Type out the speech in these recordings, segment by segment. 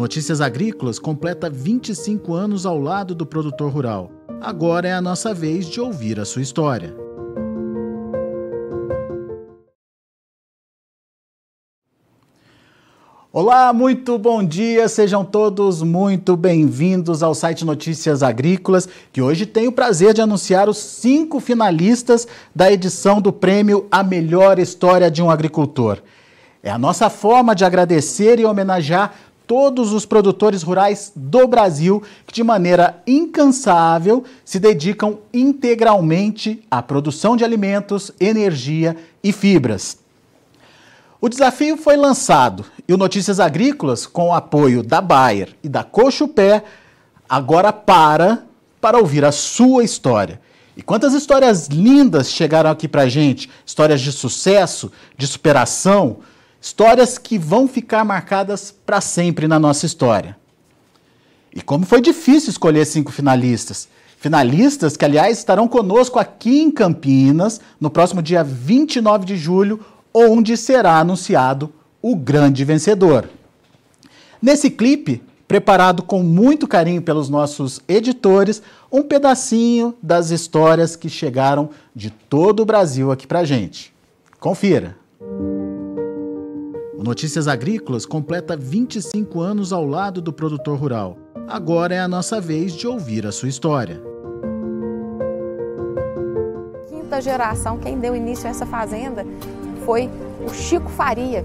Notícias Agrícolas completa 25 anos ao lado do produtor rural. Agora é a nossa vez de ouvir a sua história. Olá, muito bom dia, sejam todos muito bem-vindos ao site Notícias Agrícolas, que hoje tem o prazer de anunciar os cinco finalistas da edição do prêmio A Melhor História de um Agricultor. É a nossa forma de agradecer e homenagear todos os produtores rurais do Brasil que, de maneira incansável, se dedicam integralmente à produção de alimentos, energia e fibras. O desafio foi lançado e o Notícias Agrícolas, com o apoio da Bayer e da Cochupé, agora para para ouvir a sua história. E quantas histórias lindas chegaram aqui para gente, histórias de sucesso, de superação, histórias que vão ficar marcadas para sempre na nossa história. E como foi difícil escolher cinco finalistas. Finalistas que, aliás, estarão conosco aqui em Campinas no próximo dia 29 de julho, onde será anunciado o grande vencedor. Nesse clipe, preparado com muito carinho pelos nossos editores, um pedacinho das histórias que chegaram de todo o Brasil aqui pra gente. Confira! O Notícias Agrícolas completa 25 anos ao lado do produtor rural. Agora é a nossa vez de ouvir a sua história. Quinta geração, quem deu início a essa fazenda foi o Chico Faria.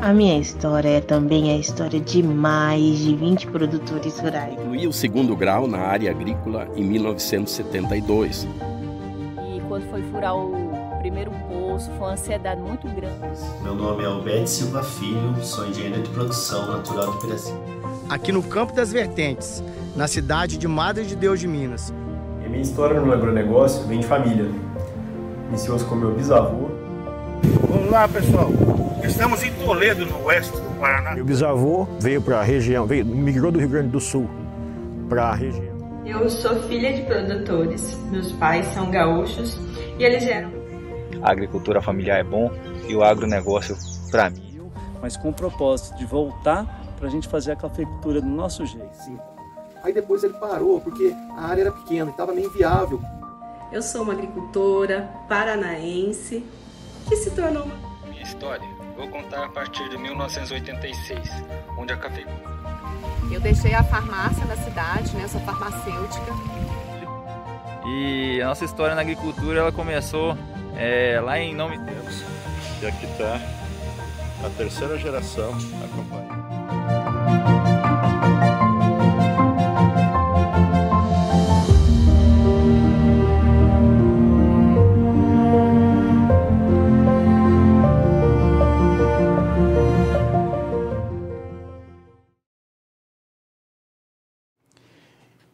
A minha história é também a história de mais de 20 produtores rurais. Incluí o segundo grau na área agrícola em 1972. E quando foi furar o primeiro poço, foi uma ansiedade muito grande. Meu nome é Alberto Silva Filho, sou engenheiro de produção natural do Piracema. Aqui no Campo das Vertentes, na cidade de Madre de Deus de Minas. E minha história no agronegócio vem de família. Iniciou-se com meu bisavô, Vamos lá, pessoal. Estamos em Toledo, no oeste do Paraná. Meu bisavô veio para a região, veio, migrou do Rio Grande do Sul para a região. Eu sou filha de produtores. Meus pais são gaúchos e eles vieram. A agricultura familiar é bom e o agronegócio para mim. Mas com o propósito de voltar para a gente fazer a cafeicultura do nosso jeito. Sim. Aí depois ele parou porque a área era pequena, estava meio inviável. Eu sou uma agricultora paranaense que se tornou uma... Minha história vou contar a partir de 1986, onde a cafeicultura. Eu deixei a farmácia na cidade, né? Eu sou farmacêutica. E a nossa história na agricultura ela começou é, lá em Nome Deus. E aqui está a terceira geração acompanhando.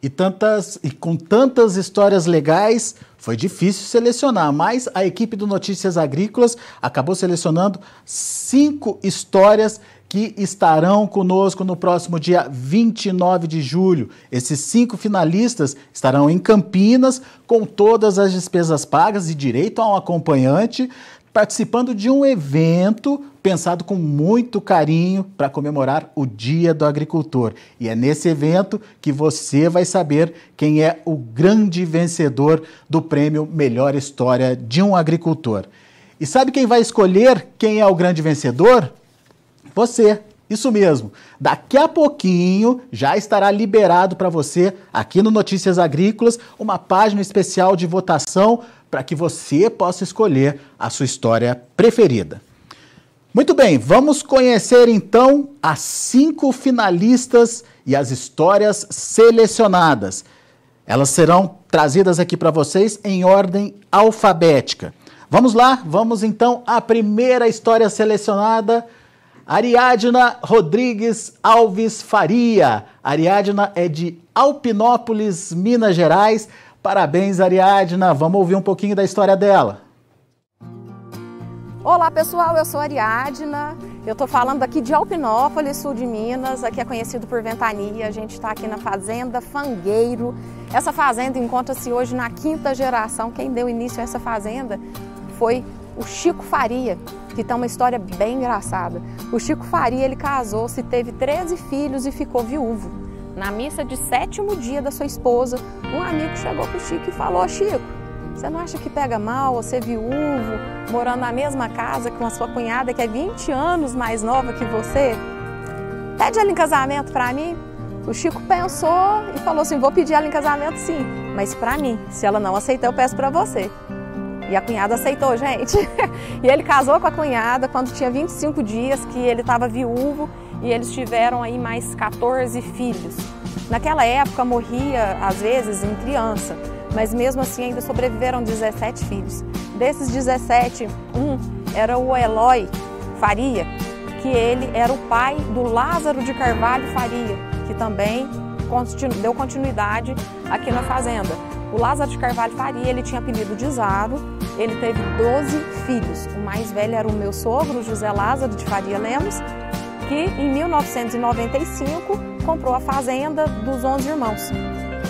E, tantas, e com tantas histórias legais, foi difícil selecionar, mas a equipe do Notícias Agrícolas acabou selecionando cinco histórias que estarão conosco no próximo dia 29 de julho. Esses cinco finalistas estarão em Campinas, com todas as despesas pagas e direito a um acompanhante, participando de um evento pensado com muito carinho para comemorar o Dia do Agricultor. E é nesse evento que você vai saber quem é o grande vencedor do prêmio Melhor História de um Agricultor. E sabe quem vai escolher quem é o grande vencedor? Você. Isso mesmo. Daqui a pouquinho já estará liberado para você, aqui no Notícias Agrícolas, uma página especial de votação para que você possa escolher a sua história preferida. Muito bem, vamos conhecer então as cinco finalistas e as histórias selecionadas. Elas serão trazidas aqui para vocês em ordem alfabética. Vamos lá, vamos então à primeira história selecionada. Ariadna Rodrigues Alves Faria. Ariadna é de Alpinópolis, Minas Gerais. Parabéns, Ariadna. Vamos ouvir um pouquinho da história dela. Olá pessoal, eu sou Ariadna, eu estou falando aqui de Alpinópolis, sul de Minas, aqui é conhecido por Ventania, a gente está aqui na Fazenda Fangueiro. Essa fazenda encontra-se hoje na quinta geração, quem deu início a essa fazenda foi o Chico Faria, que tem uma história bem engraçada. O Chico Faria, ele casou-se, teve 13 filhos e ficou viúvo. Na missa de sétimo dia da sua esposa, um amigo chegou para o Chico e falou: Chico, você não acha que pega mal você viúvo, morando na mesma casa com a sua cunhada que é 20 anos mais nova que você? Pede ela em casamento para mim. O Chico pensou e falou assim: vou pedir ela em casamento sim, mas para mim. Se ela não aceitar, eu peço para você. E a cunhada aceitou, gente. e ele casou com a cunhada quando tinha 25 dias, que ele estava viúvo, e eles tiveram aí mais 14 filhos. Naquela época morria, às vezes, em criança, mas mesmo assim ainda sobreviveram 17 filhos. Desses 17, um era o Eloy Faria, que ele era o pai do Lázaro de Carvalho Faria, que também deu continuidade aqui na fazenda. O Lázaro de Carvalho Faria, ele tinha apelido de Zaro, ele teve 12 filhos. O mais velho era o meu sogro, José Lázaro de Faria Lemos, que em 1995 comprou a fazenda dos 11 irmãos.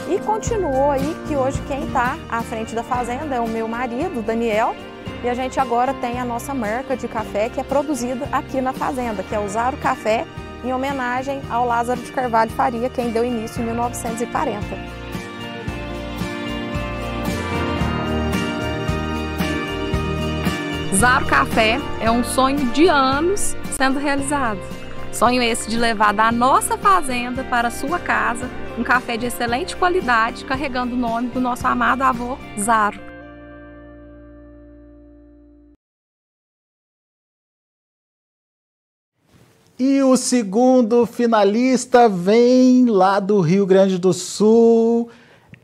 E continuou aí que hoje quem está à frente da fazenda é o meu marido, Daniel, e a gente agora tem a nossa marca de café que é produzida aqui na fazenda, que é o Zaro Café, em homenagem ao Lázaro de Carvalho Faria, quem deu início em 1940. Zaro Café é um sonho de anos sendo realizado. Sonho esse de levar da nossa fazenda para sua casa um café de excelente qualidade, carregando o nome do nosso amado avô Zaro. E o segundo finalista vem lá do Rio Grande do Sul,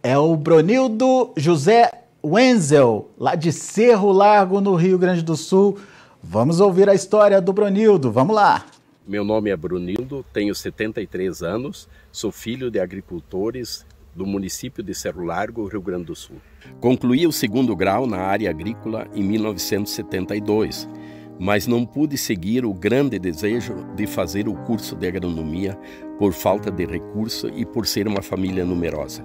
é o Bronildo José Wenzel, lá de Cerro Largo, no Rio Grande do Sul. Vamos ouvir a história do Brunildo. Vamos lá. Meu nome é Brunildo, tenho 73 anos, sou filho de agricultores do município de Cerro Largo, Rio Grande do Sul. Concluí o segundo grau na área agrícola em 1972, mas não pude seguir o grande desejo de fazer o curso de agronomia por falta de recurso e por ser uma família numerosa.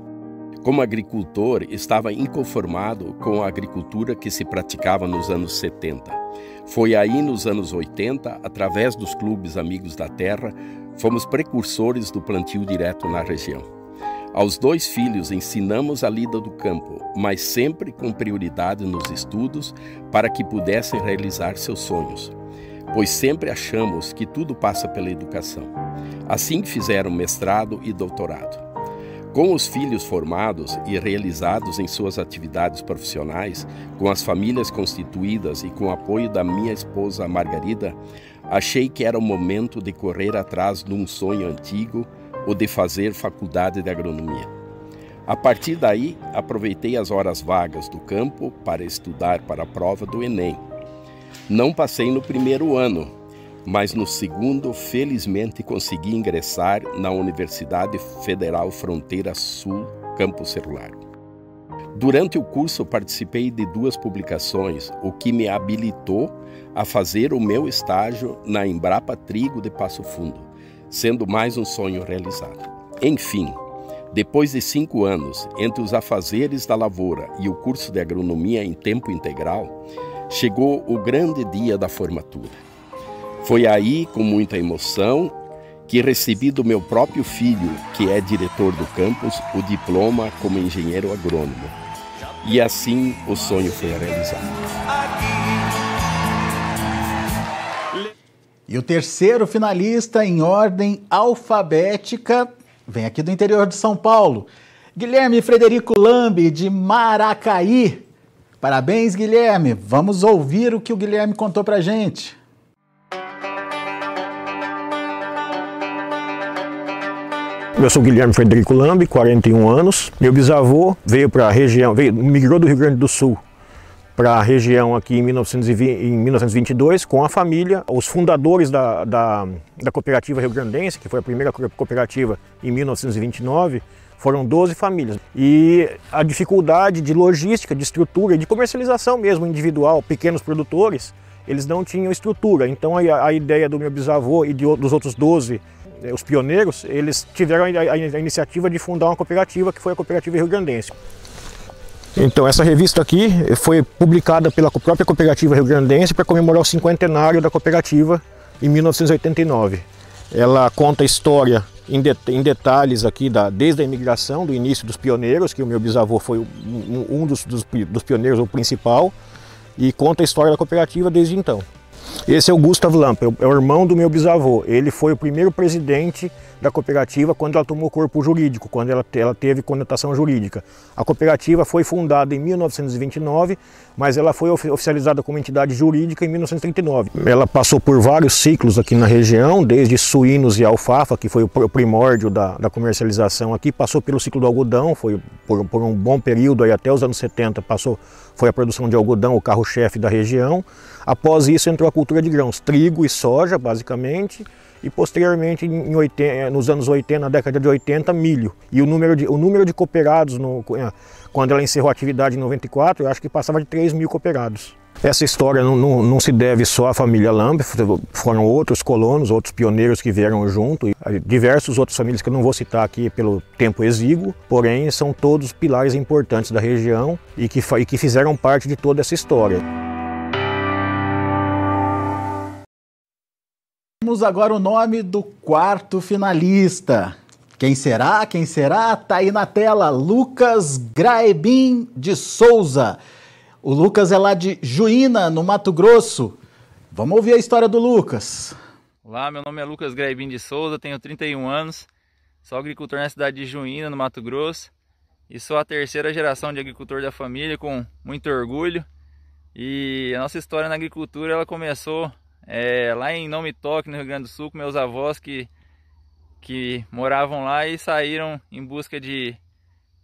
Como agricultor, estava inconformado com a agricultura que se praticava nos anos 70. Foi aí, nos anos 80, através dos clubes Amigos da Terra, fomos precursores do plantio direto na região. Aos dois filhos ensinamos a lida do campo, mas sempre com prioridade nos estudos para que pudessem realizar seus sonhos, pois sempre achamos que tudo passa pela educação. Assim fizeram mestrado e doutorado. Com os filhos formados e realizados em suas atividades profissionais, com as famílias constituídas e com o apoio da minha esposa Margarida, achei que era o momento de correr atrás de um sonho antigo ou de fazer faculdade de agronomia. A partir daí, aproveitei as horas vagas do campo para estudar para a prova do Enem. Não passei no primeiro ano, mas no segundo, felizmente, consegui ingressar na Universidade Federal Fronteira Sul, Campus Celular. Durante o curso, participei de duas publicações, o que me habilitou a fazer o meu estágio na Embrapa Trigo de Passo Fundo, sendo mais um sonho realizado. Enfim, depois de cinco anos entre os afazeres da lavoura e o curso de agronomia em tempo integral, chegou o grande dia da formatura. Foi aí, com muita emoção, que recebi do meu próprio filho, que é diretor do campus, o diploma como engenheiro agrônomo. E assim o sonho foi realizado. E o terceiro finalista em ordem alfabética vem aqui do interior de São Paulo. Guilherme Frederico Lambi, de Maracaí. Parabéns, Guilherme. Vamos ouvir o que o Guilherme contou pra gente. Eu sou Guilherme Frederico Lambi, 41 anos. Meu bisavô veio para a região, veio, migrou do Rio Grande do Sul para a região aqui em, 1920, em 1922 com a família. Os fundadores da, da, da cooperativa Rio Grandense, que foi a primeira cooperativa em 1929, foram 12 famílias. E a dificuldade de logística, de estrutura e de comercialização mesmo individual, pequenos produtores, eles não tinham estrutura. Então a, a ideia do meu bisavô e de, dos outros 12 eh, os pioneiros, eles tiveram a, iniciativa de fundar uma cooperativa, que foi a Cooperativa Rio Grandense. Então, essa revista aqui foi publicada pela própria cooperativa Rio Grandense para comemorar o cinquentenário da cooperativa em 1989. Ela conta a história em, de, em detalhes aqui, da, desde a imigração, do início dos pioneiros, que o meu bisavô foi um, um dos, dos, dos pioneiros, o principal, e conta a história da cooperativa desde então. Esse é o Gustav Lamp, é o irmão do meu bisavô. Ele foi o primeiro presidente da cooperativa quando ela tomou corpo jurídico, quando ela, ela teve conotação jurídica. A cooperativa foi fundada em 1929, mas ela foi oficializada como entidade jurídica em 1939. Ela passou por vários ciclos aqui na região, desde suínos e alfafa, que foi o primórdio da, da comercialização aqui, passou pelo ciclo do algodão, foi por, por um bom período, aí até os anos 70 passou, foi a produção de algodão, o carro-chefe da região. Após isso entrou a cultura de grãos, trigo e soja, basicamente, e posteriormente em 80, eh, nos anos 80, na década de 80, milho. E o número de, o número de cooperados, no, eh, quando ela encerrou a atividade em 94, eu acho que passava de 3 mil cooperados. Essa história não, não, não, se deve só à família Lamb, foram outros colonos, outros pioneiros que vieram junto, e diversos outras famílias que eu não vou citar aqui pelo tempo exíguo, porém são todos pilares importantes da região e que, e que fizeram parte de toda essa história. Temos agora o nome do quarto finalista. Quem será? Quem será? Tá aí na tela, Lucas Graebin de Souza. O Lucas é lá de Juína, no Mato Grosso. Vamos ouvir a história do Lucas. Olá, meu nome é Lucas Graebin de Souza, tenho 31 anos, sou agricultor na cidade de Juína, no Mato Grosso, e sou a terceira geração de agricultor da família, com muito orgulho. E a nossa história na agricultura ela começou é, lá em Não Me Toque, no Rio Grande do Sul, com meus avós que, que moravam lá e saíram em busca de,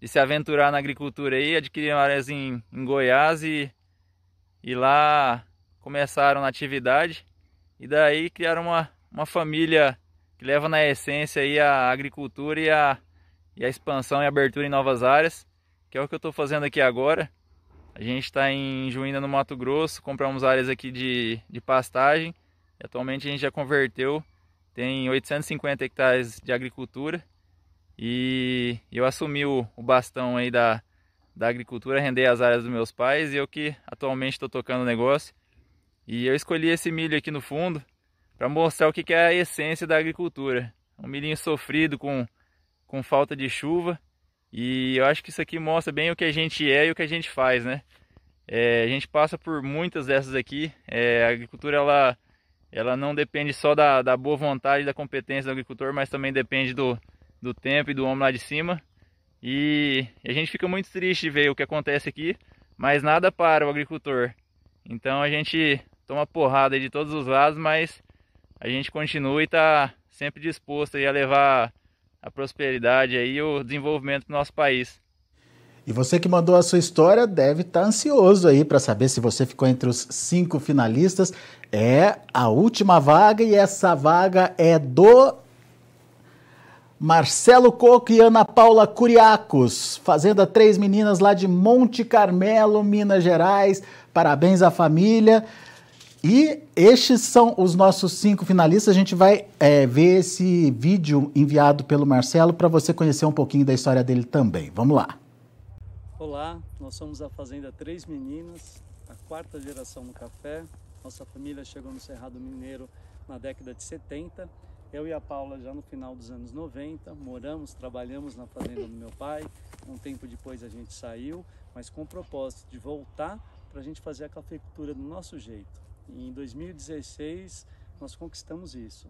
de se aventurar na agricultura aí, adquiriram áreas em, em Goiás e, e lá começaram na atividade e daí criaram uma, uma família que leva na essência aí a agricultura e a, e a expansão e abertura em novas áreas, que é o que eu estou fazendo aqui agora. A gente está em Juína, no Mato Grosso, compramos áreas aqui de, de pastagem. Atualmente a gente já converteu, tem 850 hectares de agricultura. E eu assumi o, o bastão aí da, da agricultura, rendei as áreas dos meus pais e eu que atualmente estou tocando o negócio. E eu escolhi esse milho aqui no fundo para mostrar o que, que é a essência da agricultura. Um milhinho sofrido com, com falta de chuva, e eu acho que isso aqui mostra bem o que a gente é e o que a gente faz, né? É, a gente passa por muitas dessas aqui. É, a agricultura ela, ela não depende só da, da boa vontade e da competência do agricultor, mas também depende do, do tempo e do homem lá de cima. E a gente fica muito triste de ver o que acontece aqui, mas nada para o agricultor. Então a gente toma porrada de todos os lados, mas a gente continua e está sempre disposto a levar a prosperidade e o desenvolvimento do nosso país. E você que mandou a sua história deve estar tá ansioso aí para saber se você ficou entre os cinco finalistas. É a última vaga e essa vaga é do Marcelo Coco e Ana Paula Curiacos, Fazenda Três Meninas lá de Monte Carmelo, Minas Gerais. Parabéns à família. E estes são os nossos cinco finalistas. A gente vai é, ver esse vídeo enviado pelo Marcelo para você conhecer um pouquinho da história dele também. Vamos lá. Olá, nós somos a Fazenda Três Meninas, a quarta geração no café. Nossa família chegou no Cerrado Mineiro na década de 70. Eu e a Paula já no final dos anos 90, moramos, trabalhamos na fazenda do meu pai. Um tempo depois a gente saiu, mas com o propósito de voltar para a gente fazer a cafeicultura do nosso jeito em 2016 nós conquistamos isso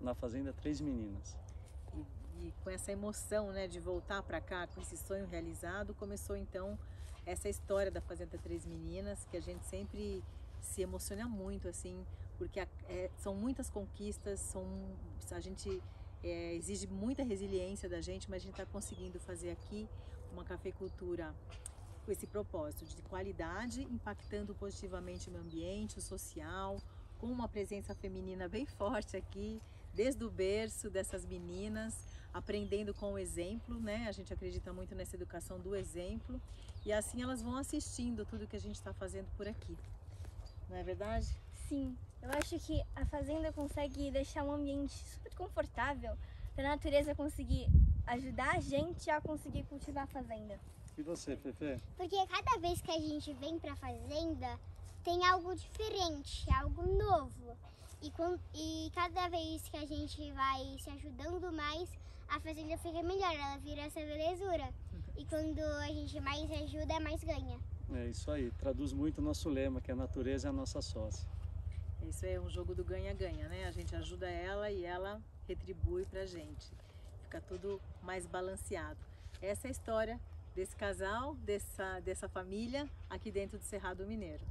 na Fazenda Três Meninas. E, e com essa emoção né, de voltar para cá, com esse sonho realizado, começou então essa história da Fazenda Três Meninas, que a gente sempre se emociona muito, assim, porque é, são muitas conquistas, são, a gente é, exige muita resiliência da gente, mas a gente está conseguindo fazer aqui uma cafeicultura com esse propósito de qualidade, impactando positivamente o meio ambiente, o social, com uma presença feminina bem forte aqui, desde o berço dessas meninas, aprendendo com o exemplo, né? A gente acredita muito nessa educação do exemplo e assim elas vão assistindo tudo que a gente está fazendo por aqui. Não é verdade? Sim, eu acho que a fazenda consegue deixar um ambiente super confortável para a natureza conseguir ajudar a gente a conseguir cultivar a fazenda. E você, Fefe? Porque cada vez que a gente vem pra fazenda, tem algo diferente, algo novo. E, com, e cada vez que a gente vai se ajudando mais, a fazenda fica melhor, ela vira essa belezura. E quando a gente mais ajuda, mais ganha. É isso aí, traduz muito o nosso lema, que a natureza é a nossa sócia. Isso é um jogo do ganha-ganha, né? A gente ajuda ela e ela retribui pra gente. Fica tudo mais balanceado. Essa é a história desse casal, dessa, dessa família aqui dentro do Cerrado Mineiro.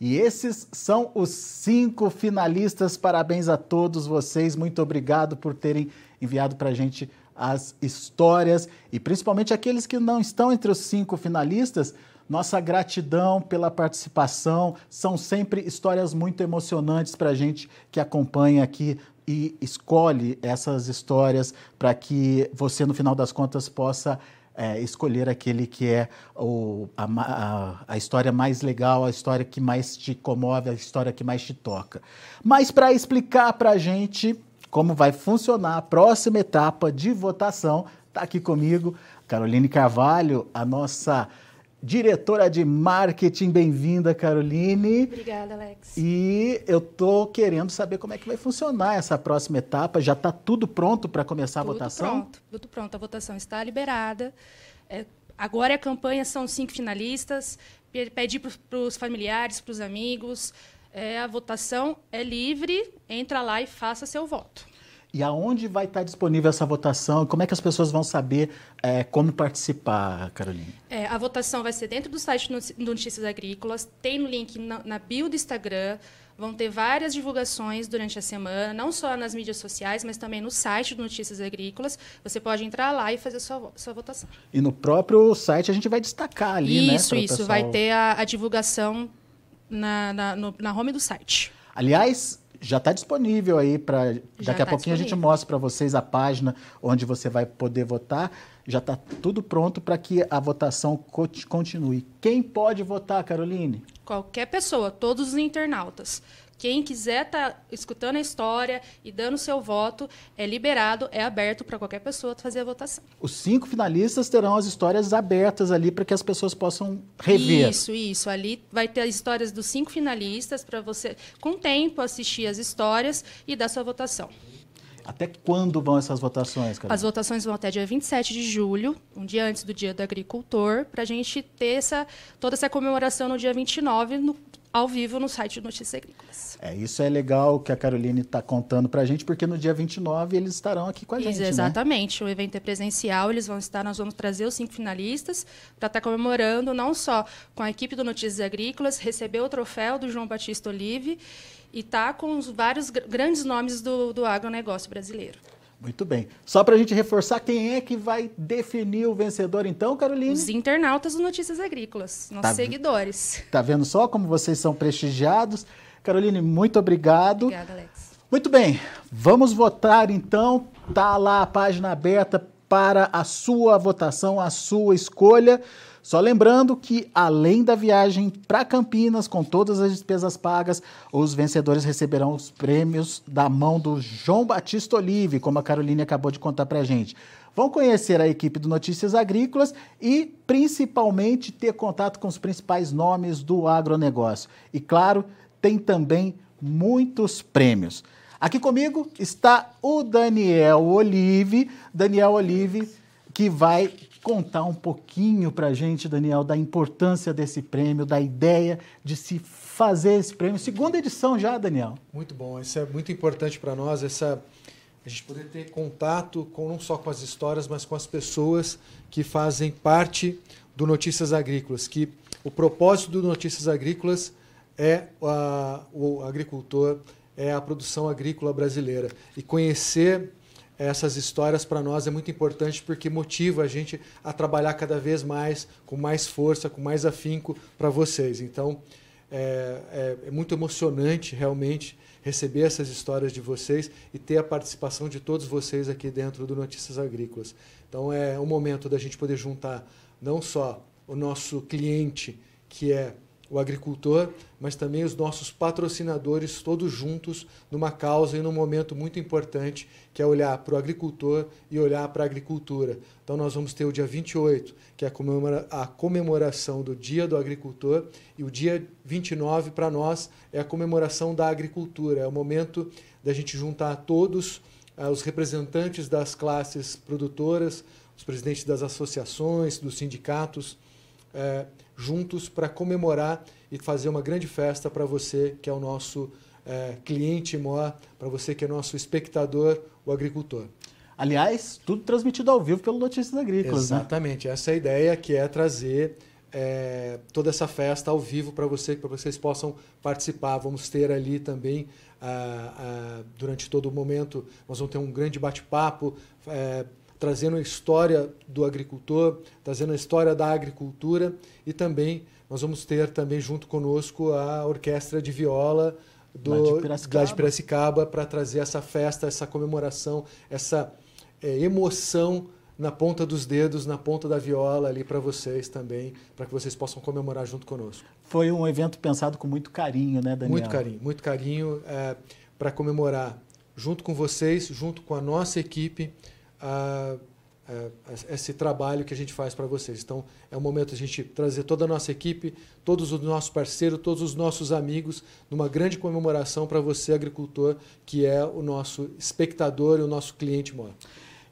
E esses são os cinco finalistas. Parabéns a todos vocês. Muito obrigado por terem enviado para a gente as histórias e principalmente aqueles que não estão entre os cinco finalistas. Nossa gratidão pela participação. São sempre histórias muito emocionantes para a gente que acompanha aqui e escolhe essas histórias para que você, no final das contas, possa é, escolher aquele que é o, a, a, a, história mais legal, a história que mais te comove, a história que mais te toca. Mas para explicar para a gente como vai funcionar a próxima etapa de votação, está aqui comigo Caroline Carvalho, a nossa diretora de marketing. Bem-vinda, Caroline. Obrigada, Alex. E eu tô querendo saber como é que vai funcionar essa próxima etapa. Já está tudo pronto para começar tudo a votação? Pronto, tudo pronto. A votação está liberada. É, agora a campanha são cinco finalistas. Pedir para os familiares, para os amigos. É, a votação é livre. Entra lá e faça seu voto. E aonde vai estar disponível essa votação? Como é que as pessoas vão saber é, como participar, Caroline? É, a votação vai ser dentro do site do Notícias Agrícolas, tem no link na, na bio do Instagram, vão ter várias divulgações durante a semana, não só nas mídias sociais, mas também no site do Notícias Agrícolas. Você pode entrar lá e fazer sua, sua votação. E no próprio site a gente vai destacar ali, isso, né? Isso, isso. Vai ter a, a divulgação na, na, no, na home do site. Aliás, já está disponível aí para daqui a tá pouquinho disponível. a gente mostra para vocês a página onde você vai poder votar. Já está tudo pronto para que a votação continue. Quem pode votar, Caroline? Qualquer pessoa, todos os internautas. Quem quiser estar tá escutando a história e dando seu voto, é liberado, é aberto para qualquer pessoa fazer a votação. Os cinco finalistas terão as histórias abertas ali para que as pessoas possam rever. Isso, isso. Ali vai ter as histórias dos cinco finalistas para você, com tempo, assistir as histórias e dar sua votação. Até quando vão essas votações, Carol? As votações vão até dia 27 de julho, um dia antes do Dia do Agricultor, para a gente ter essa, toda essa comemoração no dia 29, no, ao vivo no site do Notícias Agrícolas. É, isso é legal que a Caroline está contando para a gente, porque no dia 29 eles estarão aqui com a gente. Isso, exatamente. Né? O evento é presencial, eles vão estar, nós vamos trazer os cinco finalistas para estar tá comemorando não só com a equipe do Notícias Agrícolas, receber o troféu do João Batista Olive e tá com os vários grandes nomes do, do agronegócio brasileiro. Muito bem. Só para a gente reforçar, quem é que vai definir o vencedor, então, Caroline? Os internautas do Notícias Agrícolas, nossos tá, seguidores. Tá vendo só como vocês são prestigiados? Caroline, muito obrigado. Obrigada, Alex. Muito bem, vamos votar então. Tá lá a página aberta para a sua votação, a sua escolha. Só lembrando que, além da viagem para Campinas, com todas as despesas pagas, os vencedores receberão os prêmios da mão do João Batista Olive, como a Caroline acabou de contar para gente. Vão conhecer a equipe do Notícias Agrícolas e, principalmente, ter contato com os principais nomes do agronegócio. E, claro, tem também muitos prêmios. Aqui comigo está o Daniel Olive. Daniel Olive, que vai contar um pouquinho para a gente, Daniel, da importância desse prêmio, da ideia de se fazer esse prêmio. Segunda edição já, Daniel. Muito bom, isso é muito importante para nós, essa a gente poder ter contato com não só com as histórias, mas com as pessoas que fazem parte do Notícias Agrícolas, que o propósito do Notícias Agrícolas é a, o agricultor, é a produção agrícola brasileira. E conhecer essas histórias para nós é muito importante porque motiva a gente a trabalhar cada vez mais, com mais força, com mais afinco para vocês. Então, é, é, é, muito emocionante realmente receber essas histórias de vocês e ter a participação de todos vocês aqui dentro do Notícias Agrícolas. Então, é um momento da gente poder juntar não só o nosso cliente, que é o agricultor, mas também os nossos patrocinadores, todos juntos, numa causa e num momento muito importante, que é olhar para o agricultor e olhar para a agricultura. Então, nós vamos ter o dia 28, que é a comemoração do Dia do Agricultor, e o dia 29, para nós, é a comemoração da agricultura. É o momento da gente juntar todos uh, os representantes das classes produtoras, os presidentes das associações, dos sindicatos, uh, juntos para comemorar e fazer uma grande festa para você que é o nosso é, cliente maior, para você que é nosso espectador, o agricultor. Aliás, tudo transmitido ao vivo pelo Notícias Agrícolas. Né? Exatamente, né? essa é a ideia que é trazer é, toda essa festa ao vivo para você, para vocês possam participar. Vamos ter ali também, ah, ah, durante todo o momento, nós vamos ter um grande bate-papo. É, trazendo a história do agricultor, trazendo a história da agricultura e também nós vamos ter também junto conosco a orquestra de viola do lá de Piracicaba para trazer essa festa, essa comemoração, essa é, emoção na ponta dos dedos, na ponta da viola ali para vocês também, para que vocês possam comemorar junto conosco. Foi um evento pensado com muito carinho, né, Daniel? Muito carinho, muito carinho é, para comemorar junto com vocês, junto com a nossa equipe, a, a, esse trabalho que a gente faz para vocês. Então, é o momento de a gente trazer toda a nossa equipe, todos os nossos parceiros, todos os nossos amigos, numa grande comemoração para você, agricultor, que é o nosso espectador e o nosso cliente maior.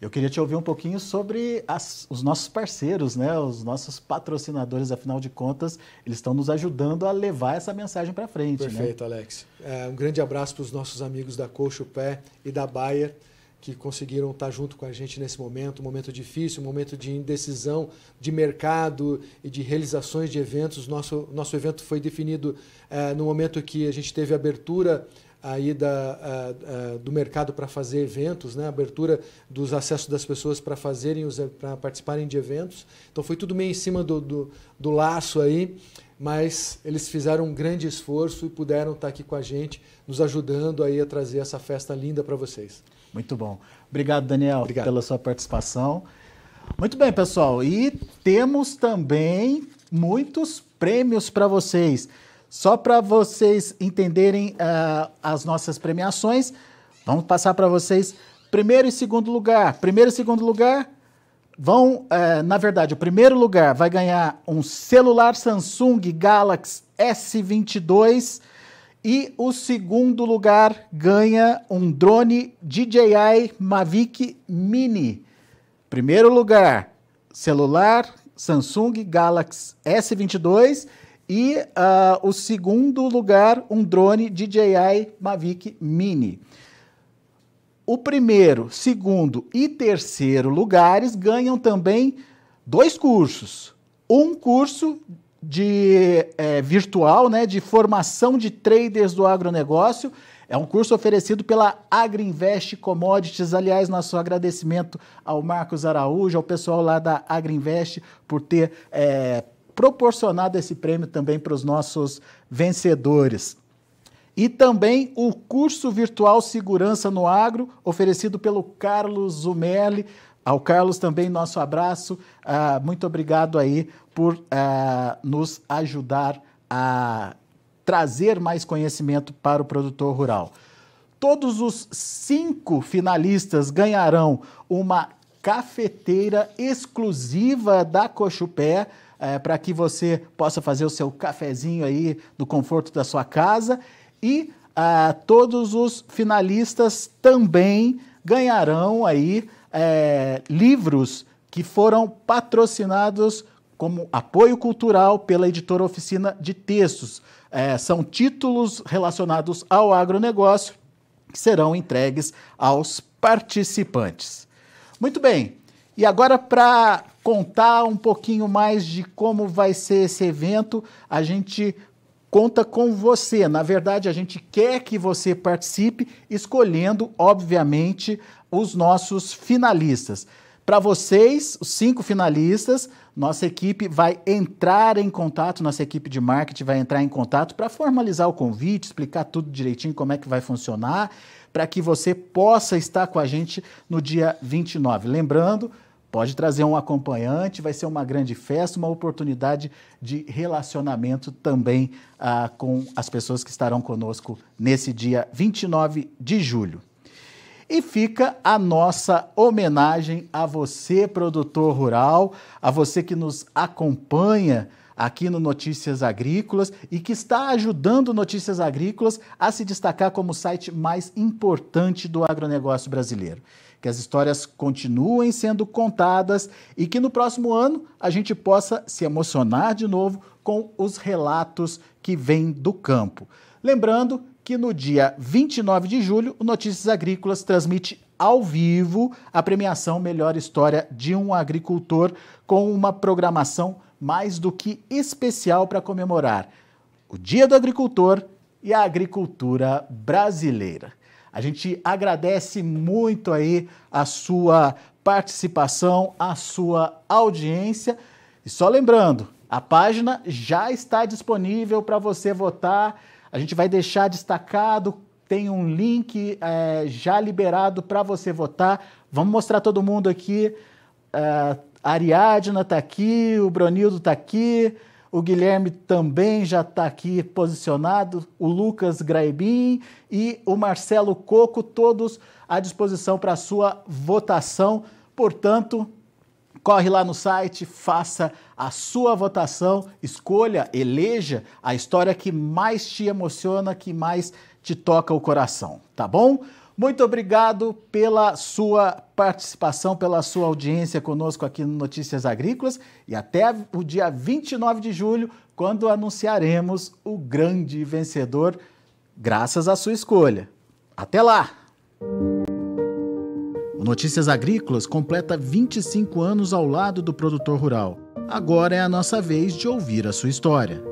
Eu queria te ouvir um pouquinho sobre as, os nossos parceiros, né? os nossos patrocinadores, afinal de contas, eles estão nos ajudando a levar essa mensagem para frente. Né? Perfeito, né? Alex. É, um grande abraço para os nossos amigos da Coxo Pé e da Bayer que conseguiram estar junto com a gente nesse momento, um momento difícil, um momento de indecisão de mercado e de realizações de eventos. Nosso, nosso evento foi definido eh, no momento que a gente teve abertura aí da, a, a, do mercado para fazer eventos, né? abertura dos acessos das pessoas para fazerem para participarem de eventos. Então foi tudo meio em cima do, do, do laço aí mas eles fizeram um grande esforço e puderam estar aqui com a gente, nos ajudando aí a trazer essa festa linda para vocês. Muito bom. Obrigado, Daniel, Obrigado. pela sua participação. Muito bem, pessoal. E temos também muitos prêmios para vocês. Só para vocês entenderem uh, as nossas premiações, vamos passar para vocês primeiro e segundo lugar. Primeiro e segundo lugar vão, uh, na verdade, o primeiro lugar vai ganhar um celular Samsung Galaxy S22 e o segundo lugar ganha um drone DJI Mavic Mini. Primeiro lugar, celular Samsung Galaxy S22 e uh, o segundo lugar, um drone DJI Mavic Mini. O primeiro, segundo e terceiro lugares ganham também dois cursos. Um curso de é, virtual, né, de formação de traders do agronegócio. É um curso oferecido pela Agriinvest Commodities. Aliás, nosso agradecimento ao Marcos Araújo, ao pessoal lá da Agriinvest, por ter é, proporcionado esse prêmio também para os nossos vencedores. E também o curso virtual Segurança no Agro, oferecido pelo Carlos Zumelli. Ao Carlos também nosso abraço. Uh, muito obrigado aí por uh, nos ajudar a trazer mais conhecimento para o produtor rural. Todos os cinco finalistas ganharão uma cafeteira exclusiva da Cochupé, é, para que você possa fazer o seu cafezinho aí no conforto da sua casa. E uh, todos os finalistas também ganharão aí é, livros que foram patrocinados como apoio cultural pela editora Oficina de Textos. É, são títulos relacionados ao agronegócio que serão entregues aos participantes. Muito bem, e agora para contar um pouquinho mais de como vai ser esse evento, a gente conta com você. Na verdade, a gente quer que você participe, escolhendo, obviamente, os nossos finalistas. Para vocês, os cinco finalistas, nossa equipe vai entrar em contato, nossa equipe de marketing vai entrar em contato para formalizar o convite, explicar tudo direitinho como é que vai funcionar, para que você possa estar com a gente no dia 29. Lembrando, Pode trazer um acompanhante, vai ser uma grande festa, uma oportunidade de relacionamento também ah, com as pessoas que estarão conosco nesse dia 29 de julho. E fica a nossa homenagem a você, produtor rural, a você que nos acompanha aqui no Notícias Agrícolas e que está ajudando Notícias Agrícolas a se destacar como o site mais importante do agronegócio brasileiro que as histórias continuem sendo contadas e que no próximo ano a gente possa se emocionar de novo com os relatos que vêm do campo. Lembrando que no dia 29 de julho, o Notícias Agrícolas transmite ao vivo a premiação Melhor História de um Agricultor com uma programação mais do que especial para comemorar o Dia do Agricultor e a agricultura brasileira. A gente agradece muito aí a sua participação, a sua audiência. E só lembrando, a página já está disponível para você votar. A gente vai deixar destacado, tem um link é, já liberado para você votar. Vamos mostrar todo mundo aqui. A Ariadna está aqui, o Bronildo está aqui. O Guilherme também já está aqui posicionado, o Lucas Graibin e o Marcelo Coco, todos à disposição para a sua votação. Portanto, corre lá no site, faça a sua votação, escolha, eleja a história que mais te emociona, que mais te toca o coração, tá bom? Muito obrigado pela sua participação, pela sua audiência conosco aqui no Notícias Agrícolas e até o dia 29 de julho, quando anunciaremos o grande vencedor, graças à sua escolha. Até lá! O Notícias Agrícolas completa 25 anos ao lado do produtor rural. Agora é a nossa vez de ouvir a sua história.